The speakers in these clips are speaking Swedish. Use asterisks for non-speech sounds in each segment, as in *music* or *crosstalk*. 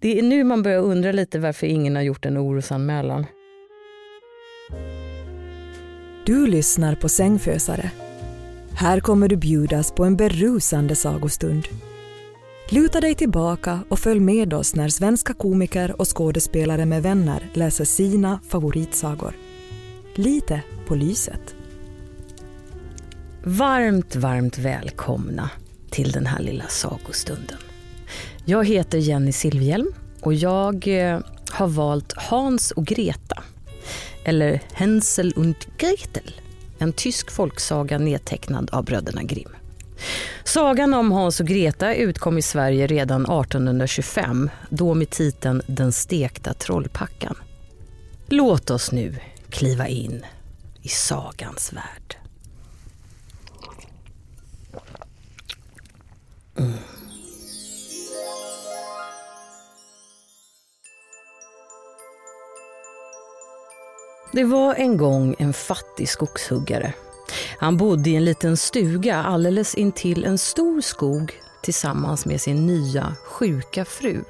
Det är nu man börjar undra lite varför ingen har gjort en orosanmälan. Du lyssnar på Sängfösare. Här kommer du bjudas på en berusande sagostund. Luta dig tillbaka och följ med oss när svenska komiker och skådespelare med vänner läser sina favoritsagor. Lite på lyset. Varmt, varmt välkomna till den här lilla sagostunden. Jag heter Jenny Silvhjelm och jag eh, har valt Hans och Greta. Eller Hänsel und Gretel. En tysk folksaga nedtecknad av bröderna Grimm. Sagan om Hans och Greta utkom i Sverige redan 1825, då med titeln Den stekta trollpackan. Låt oss nu kliva in i sagans värld. Mm. Det var en gång en fattig skogshuggare. Han bodde i en liten stuga alldeles intill en stor skog tillsammans med sin nya sjuka fru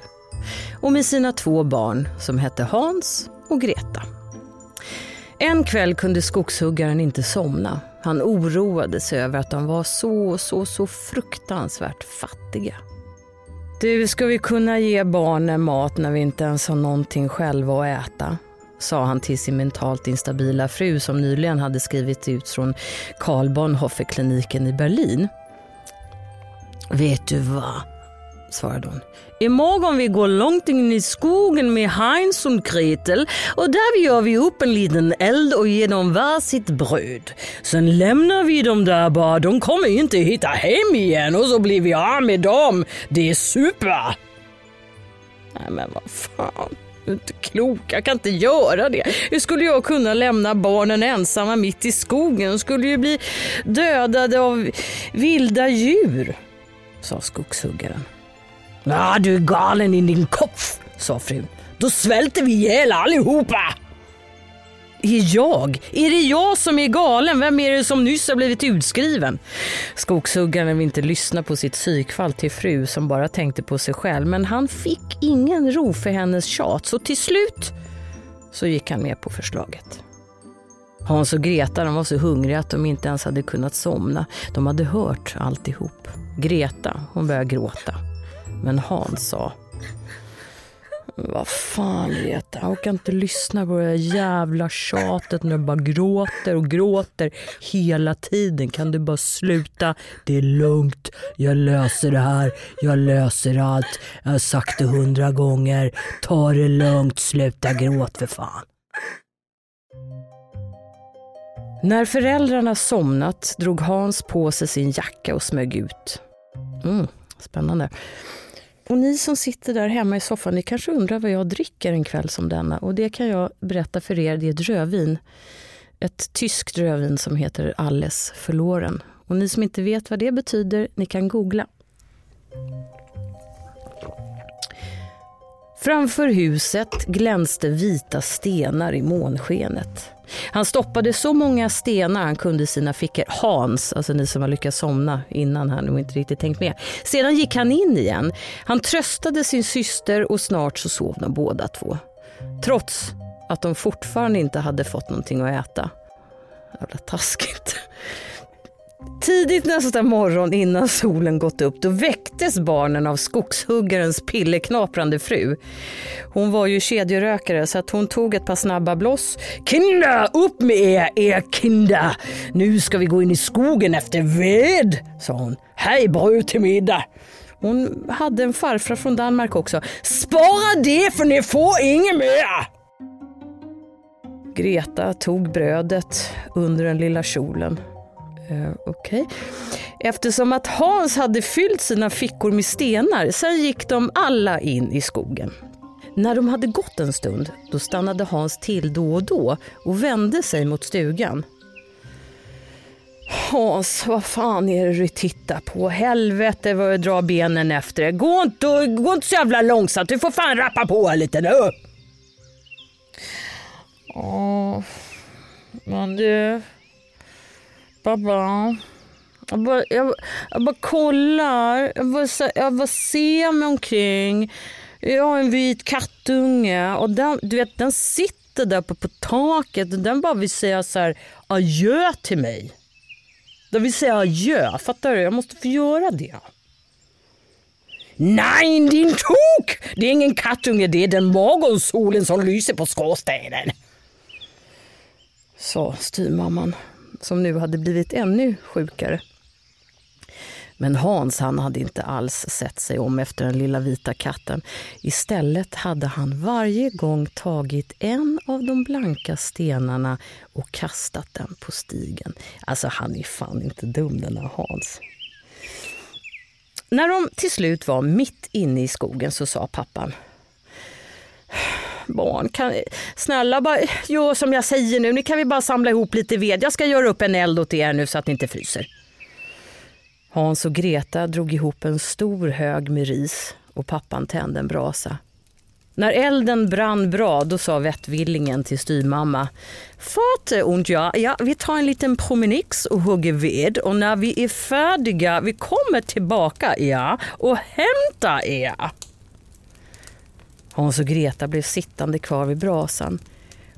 och med sina två barn som hette Hans och Greta. En kväll kunde skogshuggaren inte somna. Han oroade sig över att de var så, så, så fruktansvärt fattiga. Du, ska vi kunna ge barnen mat när vi inte ens har någonting själva att äta? Sa han till sin mentalt instabila fru som nyligen hade skrivit ut från Karl Bonhoeffer-kliniken i Berlin. Vet du vad? svarade hon. Imorgon vi går långt in i skogen med Heinz och Gretel och där gör vi upp en liten eld och ger dem var sitt bröd. Sen lämnar vi dem där bara, de kommer inte hitta hem igen och så blir vi av med dem. Det är super! Nej men vad fan. Du är inte klok, jag kan inte göra det. Hur skulle jag kunna lämna barnen ensamma mitt i skogen? De skulle ju bli dödade av vilda djur, sa skogshuggaren. Ja, du är galen i din kopf, sa frun. Då svälter vi ihjäl allihopa. Är jag? Är det jag som är galen? Vem är det som nyss har blivit utskriven? Skogshuggaren vill inte lyssna på sitt psykfall till fru som bara tänkte på sig själv. Men han fick ingen ro för hennes tjat så till slut så gick han med på förslaget. Hans och Greta de var så hungriga att de inte ens hade kunnat somna. De hade hört alltihop. Greta hon började gråta. Men Hans sa vad fan Greta, jag orkar inte lyssna på det här jävla tjatet när du bara gråter och gråter hela tiden. Kan du bara sluta? Det är lugnt, jag löser det här, jag löser allt. Jag har sagt det hundra gånger. Ta det lugnt, sluta gråt för fan. När föräldrarna somnat drog Hans på sig sin jacka och smög ut. Mm, spännande. Och ni som sitter där hemma i soffan, ni kanske undrar vad jag dricker en kväll som denna. Och det kan jag berätta för er, det är ett rödvin. Ett tyskt rödvin som heter Alles förloren. Och ni som inte vet vad det betyder, ni kan googla. Framför huset glänste vita stenar i månskenet. Han stoppade så många stenar han kunde i sina fickor. Hans, alltså ni som har lyckats somna innan här och inte riktigt tänkt med. Sedan gick han in igen. Han tröstade sin syster och snart så sov de båda två. Trots att de fortfarande inte hade fått någonting att äta. Jävla taskigt. Tidigt nästa morgon innan solen gått upp då väcktes barnen av skogshuggarens pilleknaprande fru. Hon var ju kedjerökare så att hon tog ett par snabba bloss. Kinda, upp med er, er kinda! Nu ska vi gå in i skogen efter ved, sa hon. Hej bröd till middag! Hon hade en farfar från Danmark också. Spara det för ni får inget mer! Greta tog brödet under den lilla kjolen Uh, Okej. Okay. Eftersom att Hans hade fyllt sina fickor med stenar, sen gick de alla in i skogen. När de hade gått en stund, då stannade Hans till då och då och vände sig mot stugan. Hans, vad fan är det du tittar på? Helvete vad du drar benen efter dig. Gå inte, gå inte så jävla långsamt, du får fan rappa på lite nu. Åh, men du... Pappa. Jag bara, jag, jag bara kollar, jag bara, jag bara ser mig omkring. Jag har en vit kattunge och den, du vet, den sitter där på, på taket och den bara vill säga så här, adjö till mig. Den vill säga adjö, fattar du? Jag måste få göra det. Nej, din tok! Det är ingen kattunge, det är den morgonsolen som lyser på skorstenen. Sa styvmamman som nu hade blivit ännu sjukare. Men Hans han hade inte alls sett sig om efter den lilla vita katten. Istället hade han varje gång tagit en av de blanka stenarna och kastat den på stigen. Alltså han är fan inte dum den här Hans. När de till slut var mitt inne i skogen så sa pappan barn, kan, snälla bara gör som jag säger nu. Nu kan vi bara samla ihop lite ved. Jag ska göra upp en eld åt er nu så att ni inte fryser. Hans och Greta drog ihop en stor hög med ris och pappan tände en brasa. När elden brann bra då sa vettvillingen till styrmamma Fate och jag, ja, vi tar en liten promenix och hugger ved och när vi är färdiga vi kommer tillbaka ja, och hämtar er. Hans och Greta blev sittande kvar vid brasan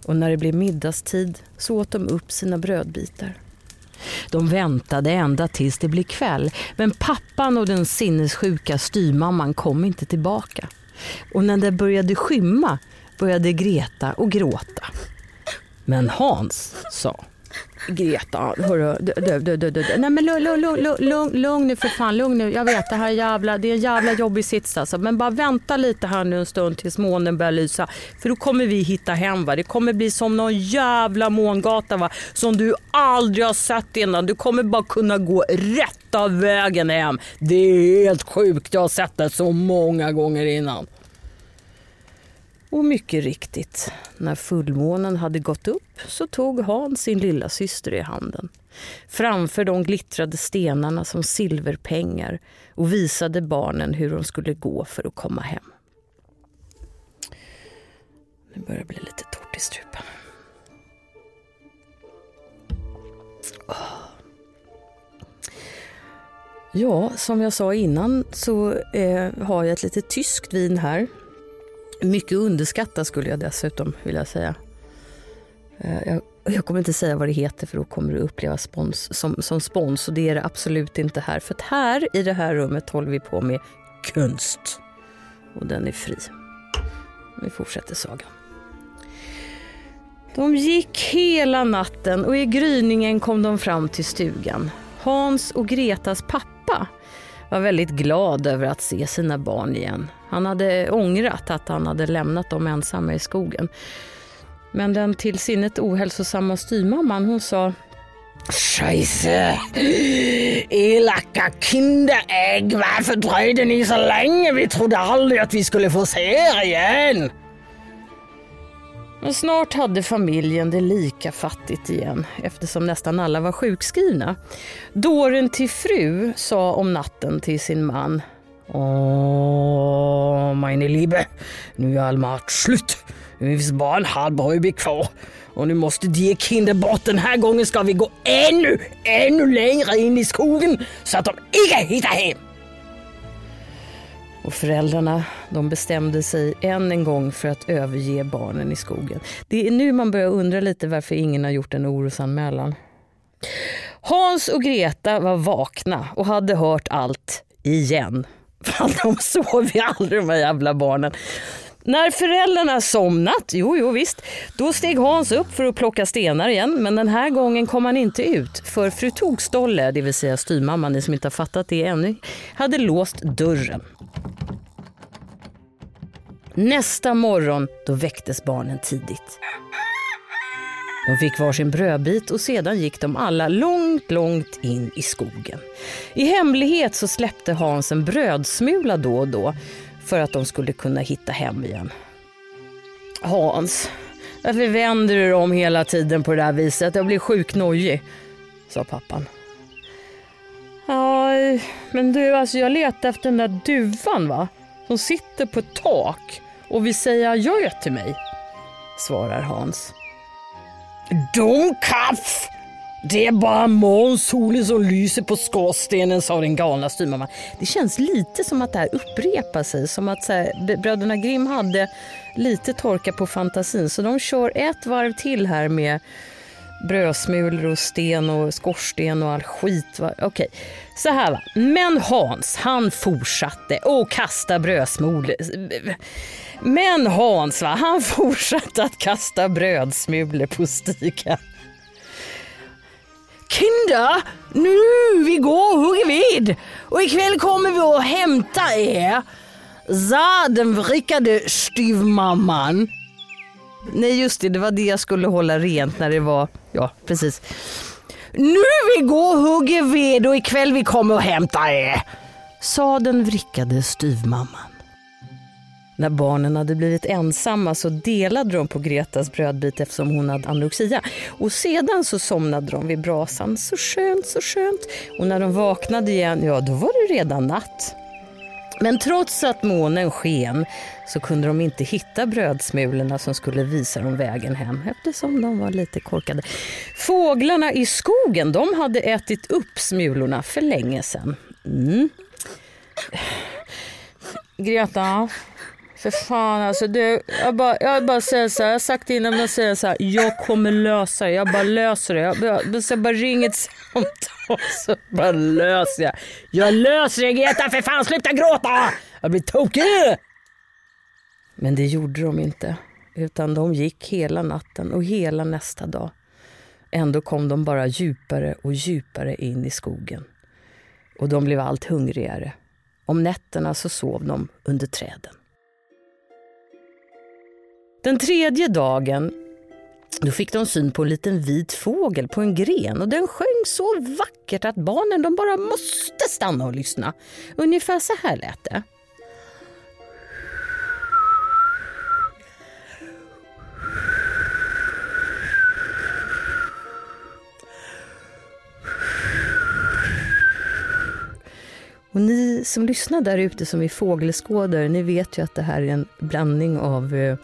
och när det blev middagstid så åt de upp sina brödbitar. De väntade ända tills det blev kväll men pappan och den sinnessjuka styrmamman kom inte tillbaka. Och när det började skymma började Greta och gråta. Men Hans sa Greta, hörru, du, du, du, du, nej men lugn, lugn, lugn, lugn, lugn nu för fan, lugn nu. Jag vet det här är jävla, det är en jävla jobbig sits alltså. Men bara vänta lite här nu en stund tills månen börjar lysa. För då kommer vi hitta hem va. Det kommer bli som någon jävla mångata va. Som du aldrig har sett innan. Du kommer bara kunna gå rätt av vägen hem. Det är helt sjukt, jag har sett det så många gånger innan. Och mycket riktigt, när fullmånen hade gått upp så tog Hans sin lilla syster i handen. Framför de glittrade stenarna som silverpengar och visade barnen hur de skulle gå för att komma hem. Nu börjar det bli lite torrt i strupen. Ja, som jag sa innan så eh, har jag ett litet tyskt vin här mycket underskattat skulle jag dessutom vilja säga. Eh, jag, jag, kommer inte säga vad det heter för då kommer du uppleva spons, som, som spons och det är det absolut inte här. För att här i det här rummet håller vi på med konst och den är fri. Vi fortsätter sagan. De gick hela natten och i gryningen kom de fram till stugan. Hans och Gretas pappa var väldigt glad över att se sina barn igen. Han hade ångrat att han hade lämnat dem ensamma i skogen. Men den till sinnet ohälsosamma styrmamman hon sa Scheisse! Elaka kinderägg, varför dröjde ni så länge? Vi trodde aldrig att vi skulle få se er igen. Men snart hade familjen det lika fattigt igen eftersom nästan alla var sjukskrivna. Dåren till fru sa om natten till sin man. Åh, meine Liebe, nu är all mat slut. Det finns bara en halv brödbit kvar. Och nu måste de kinder bort. Den här gången ska vi gå ännu, ännu längre in i skogen så att de inte hittar hem. Och föräldrarna de bestämde sig än en gång för att överge barnen i skogen. Det är nu man börjar undra lite varför ingen har gjort en orosanmälan. Hans och Greta var vakna och hade hört allt igen. Fan, de sov ju aldrig de här jävla barnen. När föräldrarna somnat, jo, jo visst, då steg Hans upp för att plocka stenar igen. Men den här gången kom han inte ut för fru Tokstolle, det vill säga styrmamman, ni som inte har fattat det ännu, hade låst dörren. Nästa morgon då väcktes barnen tidigt. De fick varsin brödbit och sedan gick de alla långt, långt in i skogen. I hemlighet så släppte Hans en brödsmula då och då för att de skulle kunna hitta hem igen. Hans, varför vänder du dig om hela tiden på det här viset? Jag blir sjukt nojig, sa pappan. Ja, men du, alltså jag letar efter den där duvan va? Som sitter på ett tak och vill säga adjö till mig, svarar Hans. Domkaff! Det är bara morgonsolen som lyser på skorstenen, sa den galna styrmamman. Det känns lite som att det här upprepar sig. Som att så här, bröderna Grimm hade lite torka på fantasin. Så de kör ett varv till här med brödsmulor och sten och skorsten och all skit. Okej, okay. så här va. Men Hans, han fortsatte att kasta brödsmulor. Men Hans, va? han *laughs* fortsatte att kasta brödsmulor på stigen. Kinder, nu vi går och hugger ved och ikväll kommer vi att hämta er, sa den vrickade styvmamman. Nej just det, det var det jag skulle hålla rent när det var, ja precis. Nu vi går och hugger ved och ikväll vi kommer och hämta er, sa den vrickade styvmamman. När barnen hade blivit ensamma så delade de på Gretas brödbit eftersom hon hade anorexia. Och sedan så somnade de vid brasan. Så skönt, så skönt. Och när de vaknade igen, ja då var det redan natt. Men trots att månen sken så kunde de inte hitta brödsmulorna som skulle visa dem vägen hem eftersom de var lite korkade. Fåglarna i skogen de hade ätit upp smulorna för länge sedan. Mm. Greta, för fan alltså. Det, jag, bara, jag bara säger så här, jag har sagt det innan men jag säger så här. Jag kommer lösa det. Jag bara löser det. Jag, jag, jag bara ringer ett samtal *laughs* så bara löser jag. Jag löser det Greta för fan sluta gråta! Jag blir tokig! Men det gjorde de inte. Utan de gick hela natten och hela nästa dag. Ändå kom de bara djupare och djupare in i skogen. Och de blev allt hungrigare. Om nätterna så sov de under träden. Den tredje dagen då fick de syn på en liten vit fågel på en gren och den sjöng så vackert att barnen de bara måste stanna och lyssna. Ungefär så här lät det. Och ni som lyssnar där ute som är fågelskådare, ni vet ju att det här är en blandning av eh,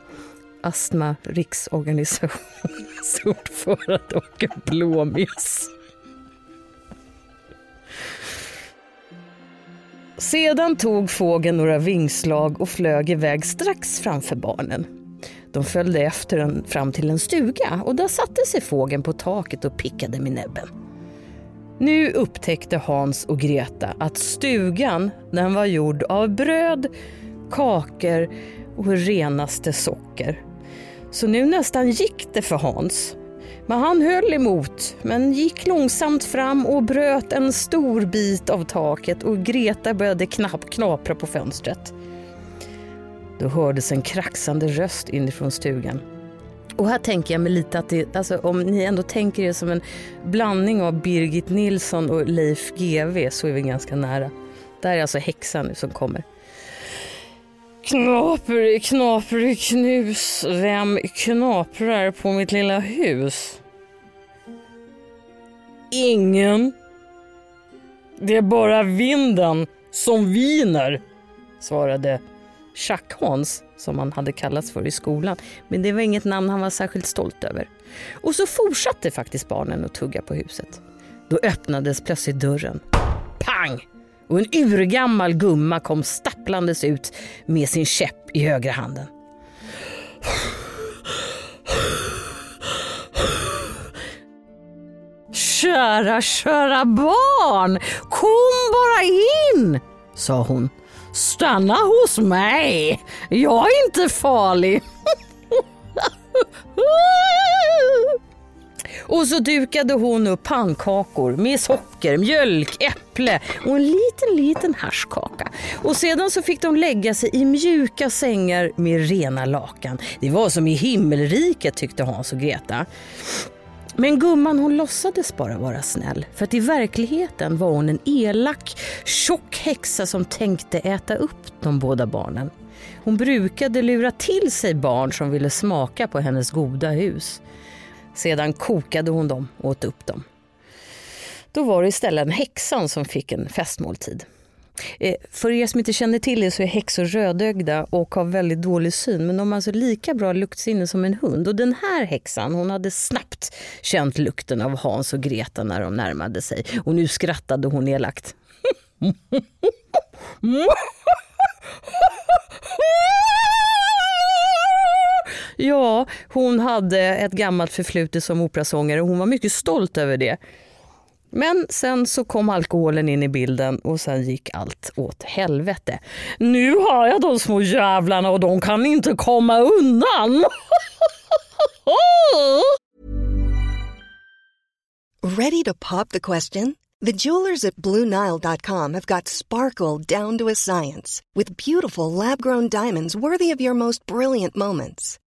Astma riksorganisationens *laughs* ordförande och en blåmes. Sedan tog fågeln några vingslag och flög iväg strax framför barnen. De följde efter den fram till en stuga och där satte sig fågeln på taket och pickade med näbben. Nu upptäckte Hans och Greta att stugan den var gjord av bröd, kakor och renaste socker. Så nu nästan gick det för Hans. Men han höll emot, men gick långsamt fram och bröt en stor bit av taket och Greta började knapp knapra på fönstret. Då hördes en kraxande röst inifrån stugan. Och här tänker jag mig lite att det, alltså, om ni ändå tänker er som en blandning av Birgit Nilsson och Leif GW så är vi ganska nära. Det här är alltså häxan nu som kommer. Knaprig, knaprig knus, vem knaprar på mitt lilla hus? Ingen. Det är bara vinden som viner, svarade Tjack-Hans som han hade kallats för i skolan. Men det var inget namn han var särskilt stolt över. Och så fortsatte faktiskt barnen att tugga på huset. Då öppnades plötsligt dörren. Pang! Och en urgammal gumma kom stapplandes ut med sin käpp i högra handen. Kära, kära barn, kom bara in, sa hon. Stanna hos mig, jag är inte farlig. *laughs* Och så dukade hon upp pannkakor med socker, mjölk, äpple och en liten, liten haschkaka. Och sedan så fick de lägga sig i mjuka sängar med rena lakan. Det var som i himmelriket tyckte Hans och Greta. Men gumman hon låtsades bara vara snäll för att i verkligheten var hon en elak, tjock häxa som tänkte äta upp de båda barnen. Hon brukade lura till sig barn som ville smaka på hennes goda hus. Sedan kokade hon dem och åt upp dem. Då var det istället en häxan som fick en festmåltid. Eh, för er som inte känner till det så är häxor rödögda och har väldigt dålig syn men de har alltså lika bra luktsinne som en hund. Och den här häxan hon hade snabbt känt lukten av Hans och Greta när de närmade sig och nu skrattade hon elakt. *laughs* Mm. Ja, hon hade ett gammalt förflutet som operasångare och hon var mycket stolt över det. Men sen så kom alkoholen in i bilden och sen gick allt åt helvete. Nu har jag de små jävlarna och de kan inte komma undan. *laughs* Ready to pop the question? The jewelers at BlueNile.com have got sparkle down to a science with beautiful lab-grown diamonds worthy of your most brilliant moments.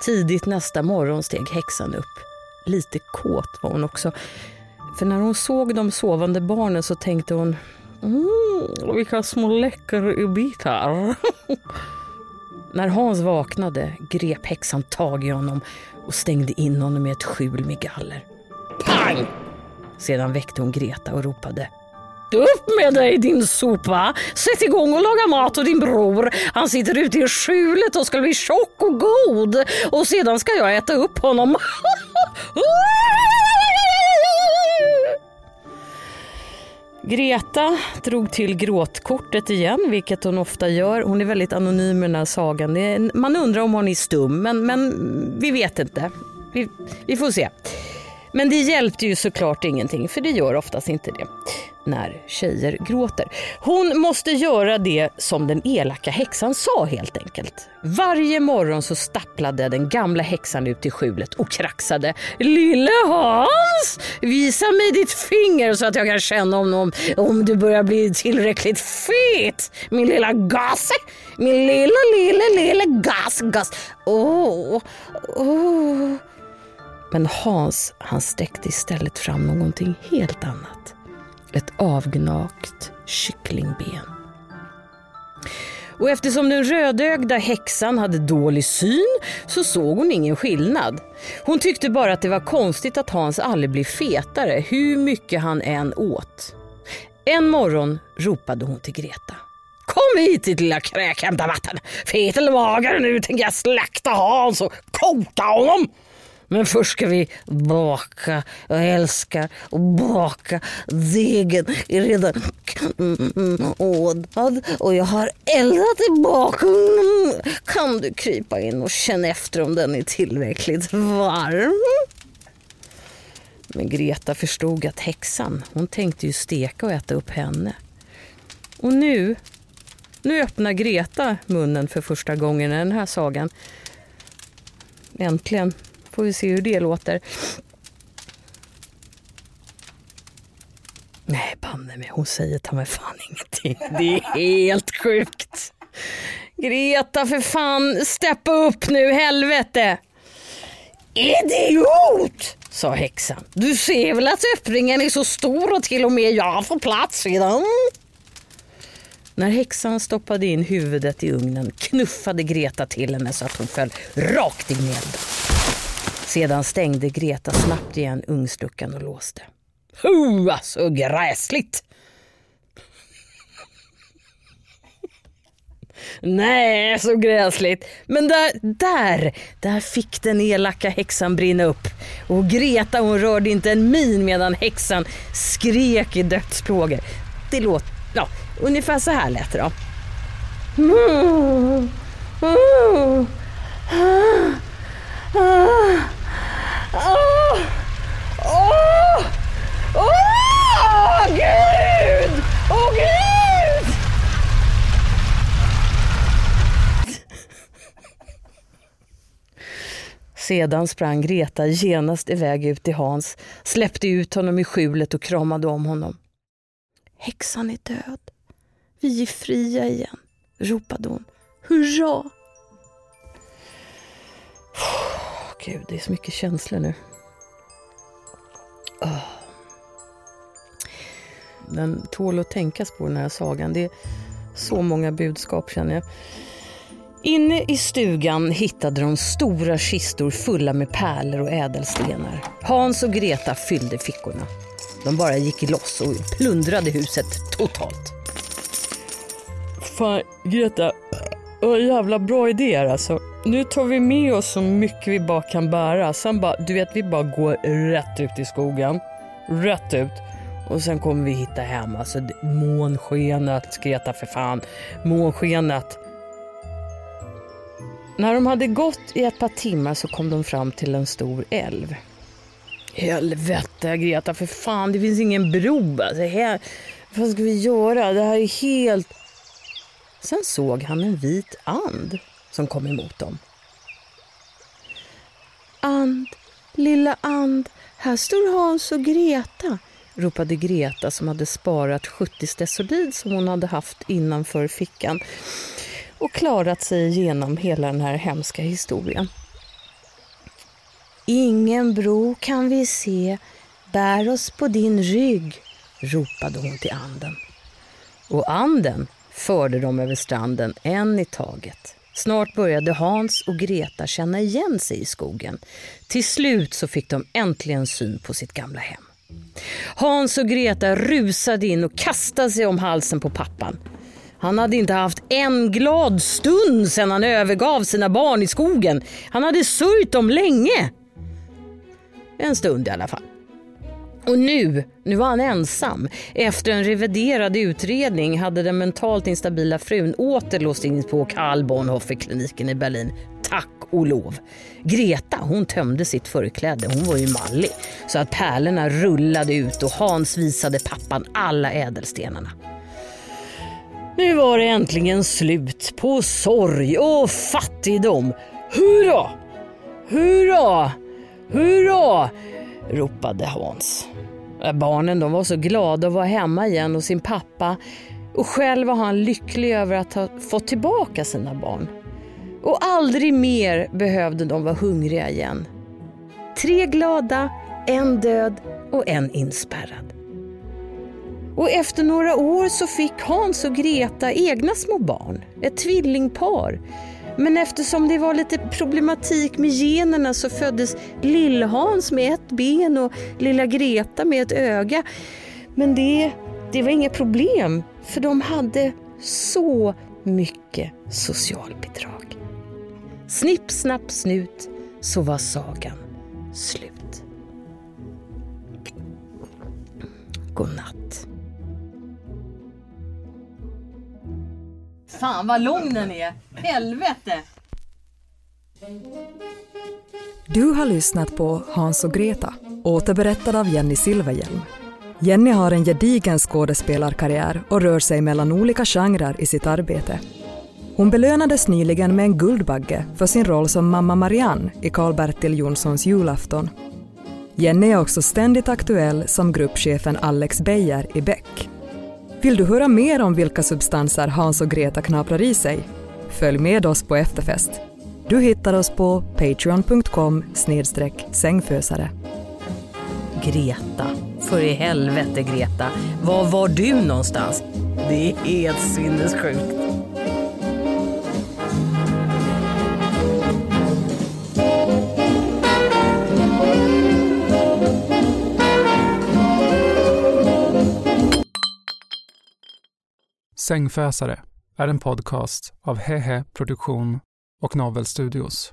Tidigt nästa morgon steg häxan upp. Lite kåt var hon också. För när hon såg de sovande barnen så tänkte hon mm, vilka små läckerbitar. *laughs* När Hans vaknade grep häxan tag i honom och stängde in honom i ett skjul med galler. Pang! Sedan väckte hon Greta och ropade. Upp med dig din sopa! Sätt igång och laga mat åt din bror. Han sitter ute i skjulet och ska bli tjock och god. Och sedan ska jag äta upp honom. *laughs* Greta drog till gråtkortet igen, vilket hon ofta gör. Hon är väldigt anonym i den här sagan. Man undrar om hon är stum, men, men vi vet inte. Vi, vi får se. Men det hjälpte ju såklart ingenting, för det gör oftast inte det när tjejer gråter. Hon måste göra det som den elaka häxan sa helt enkelt. Varje morgon så stapplade den gamla häxan ut i skjulet och kraxade. Lille Hans, visa mig ditt finger så att jag kan känna om, om, om du börjar bli tillräckligt fet. Min lilla gase, min lilla, lilla, lilla gas, gas. Åh, oh, åh. Oh. Men Hans han sträckte istället fram någonting helt annat. Ett avgnagt kycklingben. Och eftersom den rödögda häxan hade dålig syn så såg hon ingen skillnad. Hon tyckte bara att det var konstigt att Hans aldrig blev fetare hur mycket han än åt. En morgon ropade hon till Greta. Kom hit ditt lilla kräk, hämta vatten. Fet eller mager nu tänker jag slakta Hans och koka honom. Men först ska vi baka. Jag älskar att baka. Degen är redan knådad och jag har eldat i bakugnen. Kan du krypa in och känna efter om den är tillräckligt varm? Men Greta förstod att häxan, hon tänkte ju steka och äta upp henne. Och nu, nu öppnar Greta munnen för första gången i den här sagan. Äntligen Får vi se hur det låter. Nej, banne mig, hon säger ta mig fan ingenting. Det är helt sjukt. Greta, för fan, steppa upp nu, helvete! Idiot! sa häxan. Du ser väl att öppningen är så stor och till och med jag får plats i den. När häxan stoppade in huvudet i ugnen knuffade Greta till henne så att hon föll rakt in i elden. Sedan stängde Greta snabbt igen ugnsluckan och låste. Hua, så alltså, gräsligt! Nej, så gräsligt. Men där, där, där fick den elaka häxan brinna upp. Och Greta hon rörde inte en min medan häxan skrek i dödsplågor. Det låter, ja, ungefär så här lät det då. Mm. Mm. Ah. ah. Åh! Åh! Åh! Gud! Åh, Gud! Sedan sprang Greta genast iväg ut till Hans, släppte ut honom i skjulet och kramade om honom. Häxan är död. Vi är fria igen, ropade hon. Hurra! Gud, det är så mycket känslor nu. Oh. Den tål att tänkas på den här sagan. Det är så många budskap känner jag. Inne i stugan hittade de stora kistor fulla med pärlor och ädelstenar. Hans och Greta fyllde fickorna. De bara gick loss och plundrade huset totalt. Fan, Greta. Vad jävla bra idéer alltså nu tar vi med oss så mycket vi bara kan bära. Sen bara, du vet, vi bara går rätt ut i skogen. Rätt ut. Och sen kommer vi hitta hem. Alltså månskenet, skreta för fan. Månskenet. När de hade gått i ett par timmar så kom de fram till en stor älv. Helvete Greta, för fan det finns ingen bro. Alltså, här, vad ska vi göra? Det här är helt... Sen såg han en vit and som kom emot dem. And, lilla and, här står Hans och Greta, ropade Greta som hade sparat 70 stesolid som hon hade haft innanför fickan och klarat sig igenom hela den här hemska historien. Ingen bro kan vi se, bär oss på din rygg, ropade hon till anden. Och anden förde dem över stranden en i taget Snart började Hans och Greta känna igen sig i skogen. Till slut så fick de äntligen syn på sitt gamla hem. Hans och Greta rusade in och kastade sig om halsen på pappan. Han hade inte haft en glad stund sedan han övergav sina barn i skogen. Han hade sörjt dem länge. En stund i alla fall. Och nu, nu var han ensam. Efter en reviderad utredning hade den mentalt instabila frun åter låst in på Karl Bonhoeffer-kliniken i Berlin. Tack och lov. Greta hon tömde sitt förkläde, hon var ju mallig. Så att pärlorna rullade ut och Hans visade pappan alla ädelstenarna. Nu var det äntligen slut på sorg och fattigdom. Hurra! Hurra! Hurra! Ropade Hans. Barnen de var så glada att vara hemma igen hos sin pappa och själv var han lycklig över att ha fått tillbaka sina barn. Och aldrig mer behövde de vara hungriga igen. Tre glada, en död och en inspärrad. Och efter några år så fick Hans och Greta egna små barn, ett tvillingpar. Men eftersom det var lite problematik med generna så föddes Lill-Hans med ett ben och lilla Greta med ett öga. Men det, det var inga problem för de hade så mycket socialbidrag. Snipp, snapp, snut så var sagan slut. Godnatt. Fan vad lång den är! Helvete! Du har lyssnat på Hans och Greta, återberättad av Jenny Silverhjelm. Jenny har en gedigen skådespelarkarriär och rör sig mellan olika genrer i sitt arbete. Hon belönades nyligen med en Guldbagge för sin roll som mamma Marianne i Karl-Bertil Jonssons julafton. Jenny är också ständigt aktuell som gruppchefen Alex Beijer i Beck. Vill du höra mer om vilka substanser Hans och Greta knaprar i sig? Följ med oss på efterfest. Du hittar oss på patreon.com sängfösare. Greta, för i helvete Greta, var var du någonstans? Det är helt sinnessjukt. Sängfösare är en podcast av Hehe Produktion och Novel Studios.